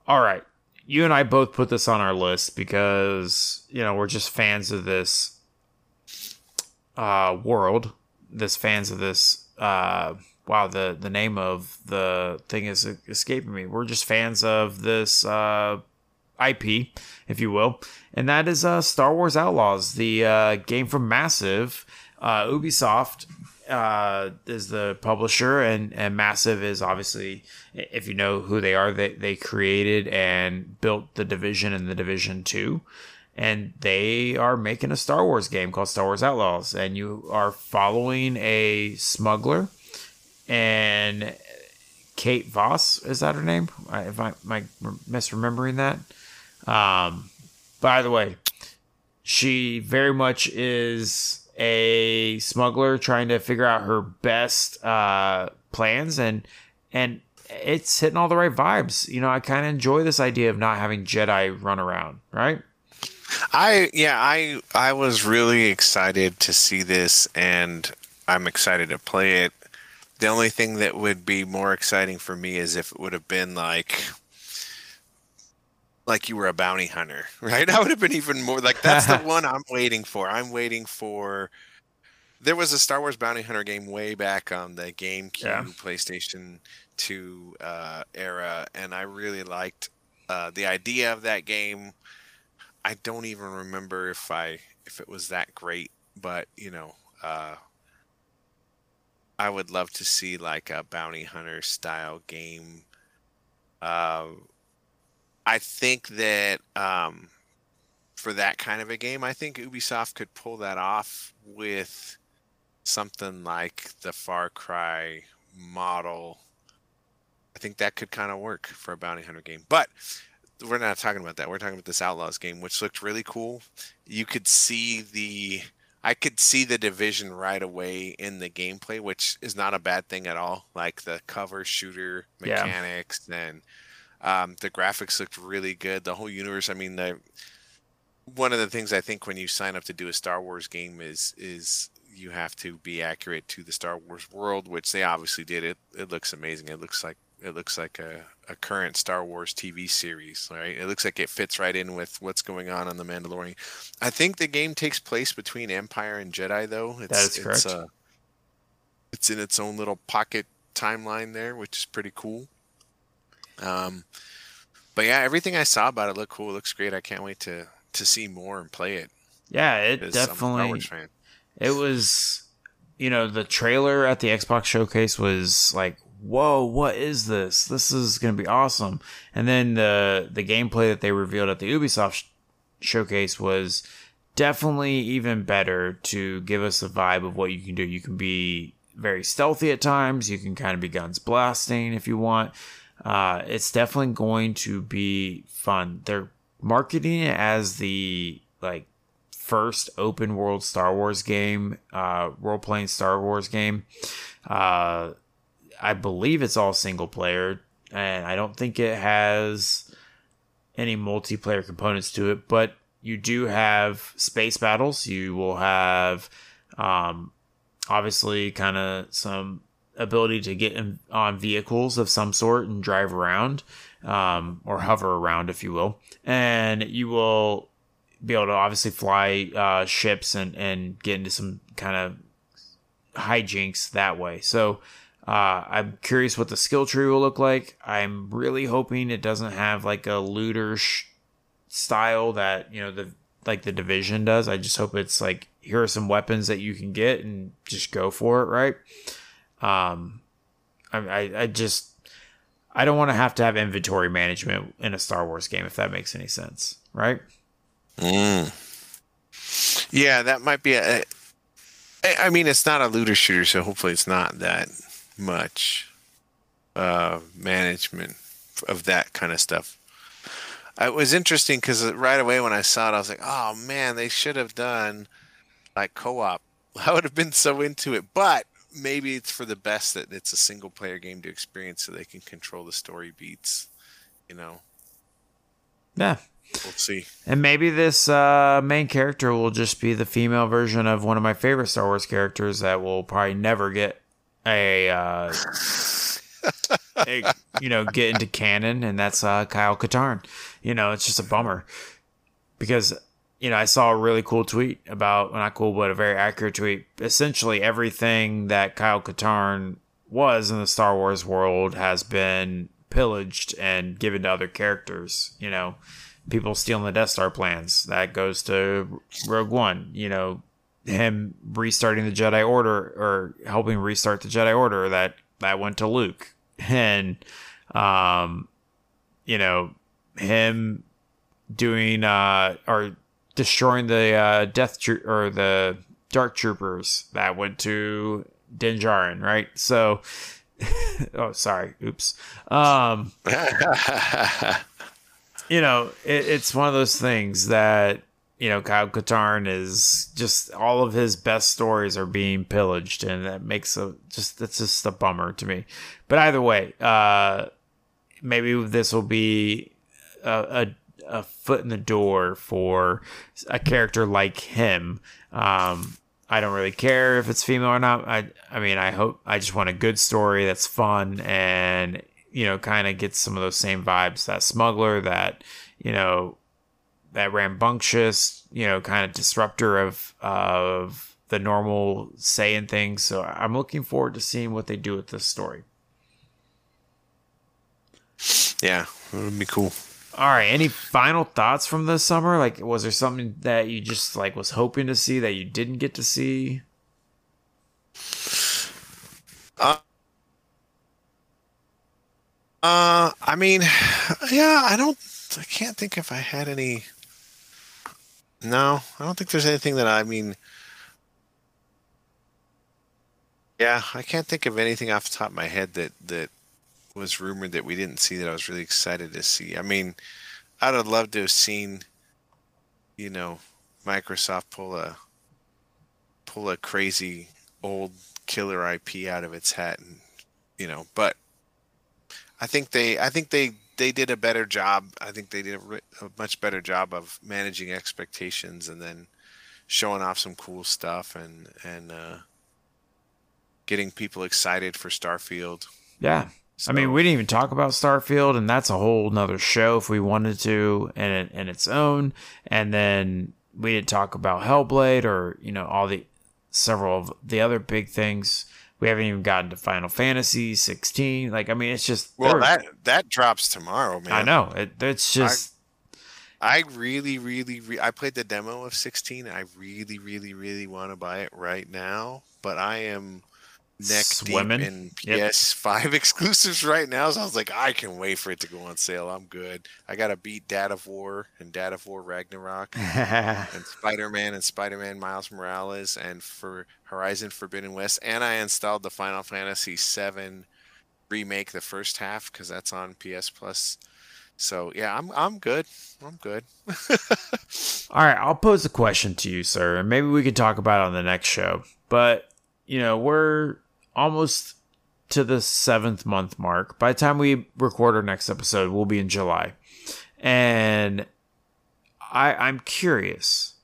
All right. You and I both put this on our list because, you know, we're just fans of this uh, world this fans of this uh wow the the name of the thing is escaping me we're just fans of this uh ip if you will and that is uh star wars outlaws the uh game from massive uh ubisoft uh, is the publisher, and, and Massive is obviously, if you know who they are, they, they created and built the Division and the Division 2 and they are making a Star Wars game called Star Wars Outlaws, and you are following a smuggler and Kate Voss is that her name? If I am I misremembering that, um, by the way, she very much is a smuggler trying to figure out her best uh, plans and and it's hitting all the right vibes. You know, I kind of enjoy this idea of not having Jedi run around, right? I yeah, I I was really excited to see this and I'm excited to play it. The only thing that would be more exciting for me is if it would have been like like you were a bounty hunter, right? That would have been even more like that's the one I'm waiting for. I'm waiting for there was a Star Wars bounty hunter game way back on the GameCube, yeah. PlayStation 2 uh, era, and I really liked uh, the idea of that game. I don't even remember if I if it was that great, but you know, uh, I would love to see like a bounty hunter style game. Uh, I think that um, for that kind of a game, I think Ubisoft could pull that off with something like the Far Cry model. I think that could kind of work for a bounty hunter game. But we're not talking about that. We're talking about this Outlaws game, which looked really cool. You could see the I could see the division right away in the gameplay, which is not a bad thing at all. Like the cover shooter mechanics yeah. and um, the graphics looked really good. The whole universe. I mean, the one of the things I think when you sign up to do a Star Wars game is is you have to be accurate to the Star Wars world, which they obviously did. It it looks amazing. It looks like it looks like a, a current Star Wars TV series, right? It looks like it fits right in with what's going on on the Mandalorian. I think the game takes place between Empire and Jedi, though. It's, that is correct. It's, uh, it's in its own little pocket timeline there, which is pretty cool. Um, but yeah, everything I saw about it looked cool. It looks great. I can't wait to to see more and play it. Yeah, it definitely. It was, you know, the trailer at the Xbox showcase was like, "Whoa, what is this? This is going to be awesome!" And then the the gameplay that they revealed at the Ubisoft sh- showcase was definitely even better to give us a vibe of what you can do. You can be very stealthy at times. You can kind of be guns blasting if you want. Uh, it's definitely going to be fun. They're marketing it as the like first open world Star Wars game, uh, role playing Star Wars game. Uh, I believe it's all single player, and I don't think it has any multiplayer components to it. But you do have space battles. You will have, um, obviously, kind of some ability to get in, on vehicles of some sort and drive around um, or hover around, if you will. And you will be able to obviously fly uh, ships and, and get into some kind of hijinks that way. So uh, I'm curious what the skill tree will look like. I'm really hoping it doesn't have like a looter sh- style that, you know, the like the division does. I just hope it's like here are some weapons that you can get and just go for it, right? Um, I, I, just I don't want to have to have inventory management in a Star Wars game if that makes any sense, right? Mm. Yeah, that might be a. I mean, it's not a looter shooter, so hopefully it's not that much uh, management of that kind of stuff. It was interesting because right away when I saw it, I was like, "Oh man, they should have done like co-op." I would have been so into it, but maybe it's for the best that it's a single player game to experience so they can control the story beats, you know. Yeah. We'll see. And maybe this uh, main character will just be the female version of one of my favorite Star Wars characters that will probably never get a, uh, a you know, get into canon, and that's uh, Kyle Katarn. You know, it's just a bummer because you know, I saw a really cool tweet about, not cool, but a very accurate tweet. Essentially, everything that Kyle Katarn was in the Star Wars world has been pillaged and given to other characters. You know, people stealing the Death Star plans. That goes to Rogue One. You know, him restarting the Jedi Order or helping restart the Jedi Order. That that went to Luke. And, um, you know, him doing uh or destroying the uh, Death Tro- or the Dark Troopers that went to Din Djarin, right? So, oh, sorry, oops. Um, you know, it, it's one of those things that you know, Kyle Katarn is just all of his best stories are being pillaged, and that makes a just that's just a bummer to me. But either way, uh, maybe this will be a, a a foot in the door for a character like him. Um, I don't really care if it's female or not. I I mean, I hope I just want a good story that's fun and you know, kind of gets some of those same vibes that smuggler, that you know, that rambunctious, you know, kind of disruptor of of the normal saying things. So I'm looking forward to seeing what they do with this story. Yeah, it would be cool. All right. Any final thoughts from this summer? Like, was there something that you just like was hoping to see that you didn't get to see? Uh, uh, I mean, yeah, I don't, I can't think if I had any. No, I don't think there's anything that I mean. Yeah, I can't think of anything off the top of my head that that was rumored that we didn't see that I was really excited to see. I mean, I'd have loved to have seen, you know, Microsoft pull a pull a crazy old killer IP out of its hat, and you know, but I think they, I think they, they did a better job. I think they did a, a much better job of managing expectations and then showing off some cool stuff and and uh, getting people excited for Starfield. Yeah, I mean, we didn't even talk about Starfield, and that's a whole nother show if we wanted to, and and its own. And then we didn't talk about Hellblade or you know all the several of the other big things. We haven't even gotten to Final Fantasy 16. Like, I mean, it's just Well, that that drops tomorrow, man. I know it, it's just I really, really, re- I played the demo of 16. I really, really, really want to buy it right now, but I am neck Swimming? deep in Yep. PS5 exclusives right now. So I was like, I can wait for it to go on sale. I'm good. I got to beat Dad of War and Dad of War Ragnarok and Spider Man and Spider Man Miles Morales and for Horizon Forbidden West. And I installed the Final Fantasy VII remake, the first half, because that's on PS Plus. So yeah, I'm I'm good. I'm good. All right, I'll pose a question to you, sir, and maybe we can talk about it on the next show. But, you know, we're almost to the seventh month mark. By the time we record our next episode, we'll be in July. And I I'm curious.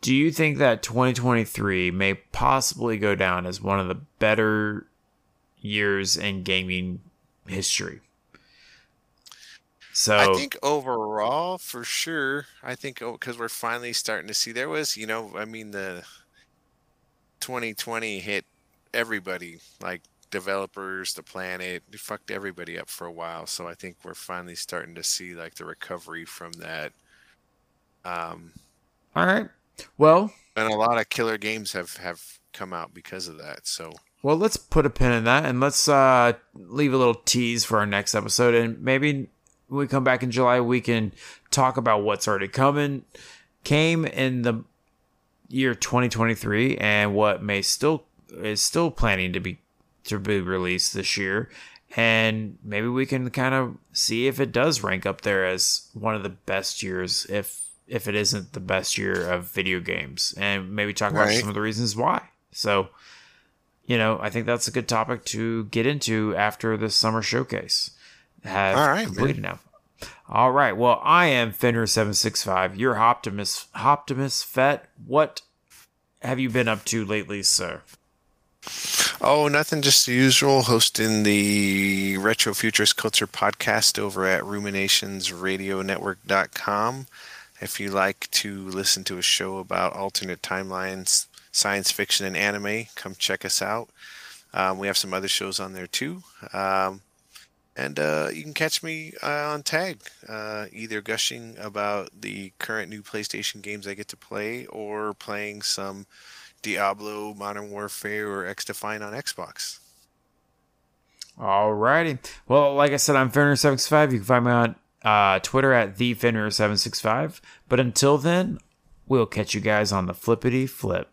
Do you think that 2023 may possibly go down as one of the better years in gaming history? So I think overall, for sure, I think oh, because we're finally starting to see there was, you know, I mean, the 2020 hit everybody, like developers, the planet, it fucked everybody up for a while. So I think we're finally starting to see like the recovery from that. Um, all right. Well, and a lot of killer games have have come out because of that. So Well, let's put a pin in that and let's uh, leave a little tease for our next episode. And maybe when we come back in July, we can talk about what's already coming, came in the year 2023, and what may still is still planning to be to be released this year. And maybe we can kind of see if it does rank up there as one of the best years, if if it isn't the best year of video games, and maybe talk about Right. some of the reasons why. So you know, I think that's a good topic to get into after the summer showcase. Have All right, completed now. All right. Well, I am Fenrir765, your Optimus Optimus Fett. What have you been up to lately, sir? Oh, nothing, just the usual. Hosting the Retro Futurist Culture podcast over at ruminationsradionetwork.com. If you like to listen to a show about alternate timelines, science fiction, and anime, come check us out. Um, we have some other shows on there too. Um, and uh, you can catch me uh, on Tag, uh, either gushing about the current new PlayStation games I get to play or playing some Diablo, Modern Warfare, or XDefiant on Xbox. Alrighty. Well, like I said, I'm Fenrir765. You can find me on uh, Twitter at the Fenrir765. But until then, we'll catch you guys on the flippity flip.